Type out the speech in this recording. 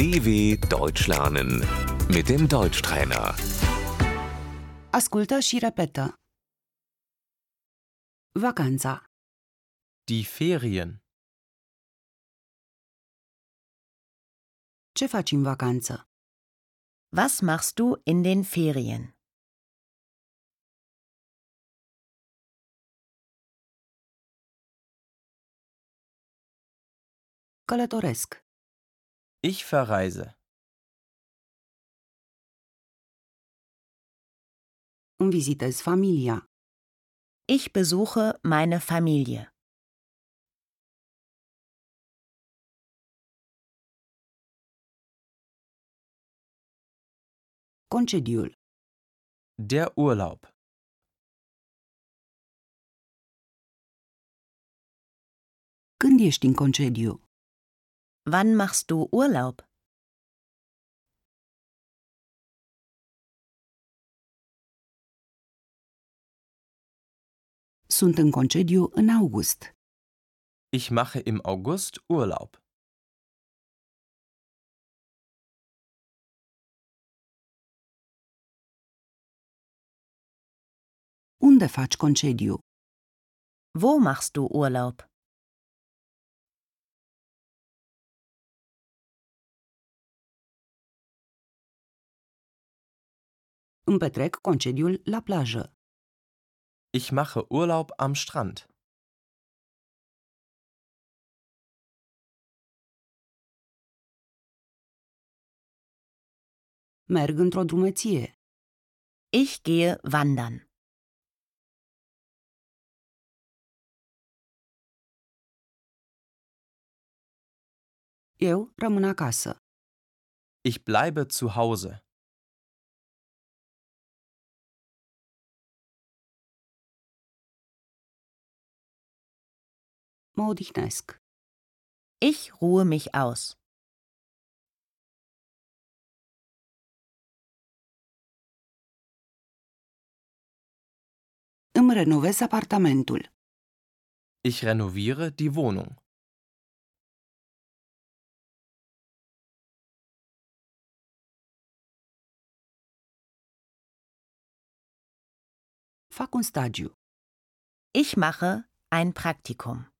DW Deutsch lernen mit dem Deutschtrainer. Ascultă și repetă. Vacanța, Die Ferien. ce faci în vacanță? Was machst du in den Ferien? Călătoresc, Ich verreise. îmi vizitez familia, Ich besuche meine Familie. concediul, Der Urlaub. când ești în concediu? Wann machst du Urlaub? Sunt în concediu în august. Ich mache im August Urlaub. Unde faci concediu? Wo machst du Urlaub? Îmi petrec concediul la plajă. Ich mache Urlaub am Strand. Merg într-o drumeție. Ich gehe wandern. Eu rămân acasă. Ich bleibe zu Hause. Mă odihnesc. Ich ruhe mich aus. Îmi renovez apartamentul. Ich renoviere die Wohnung. Fac un stagiu. Ich mache ein Praktikum.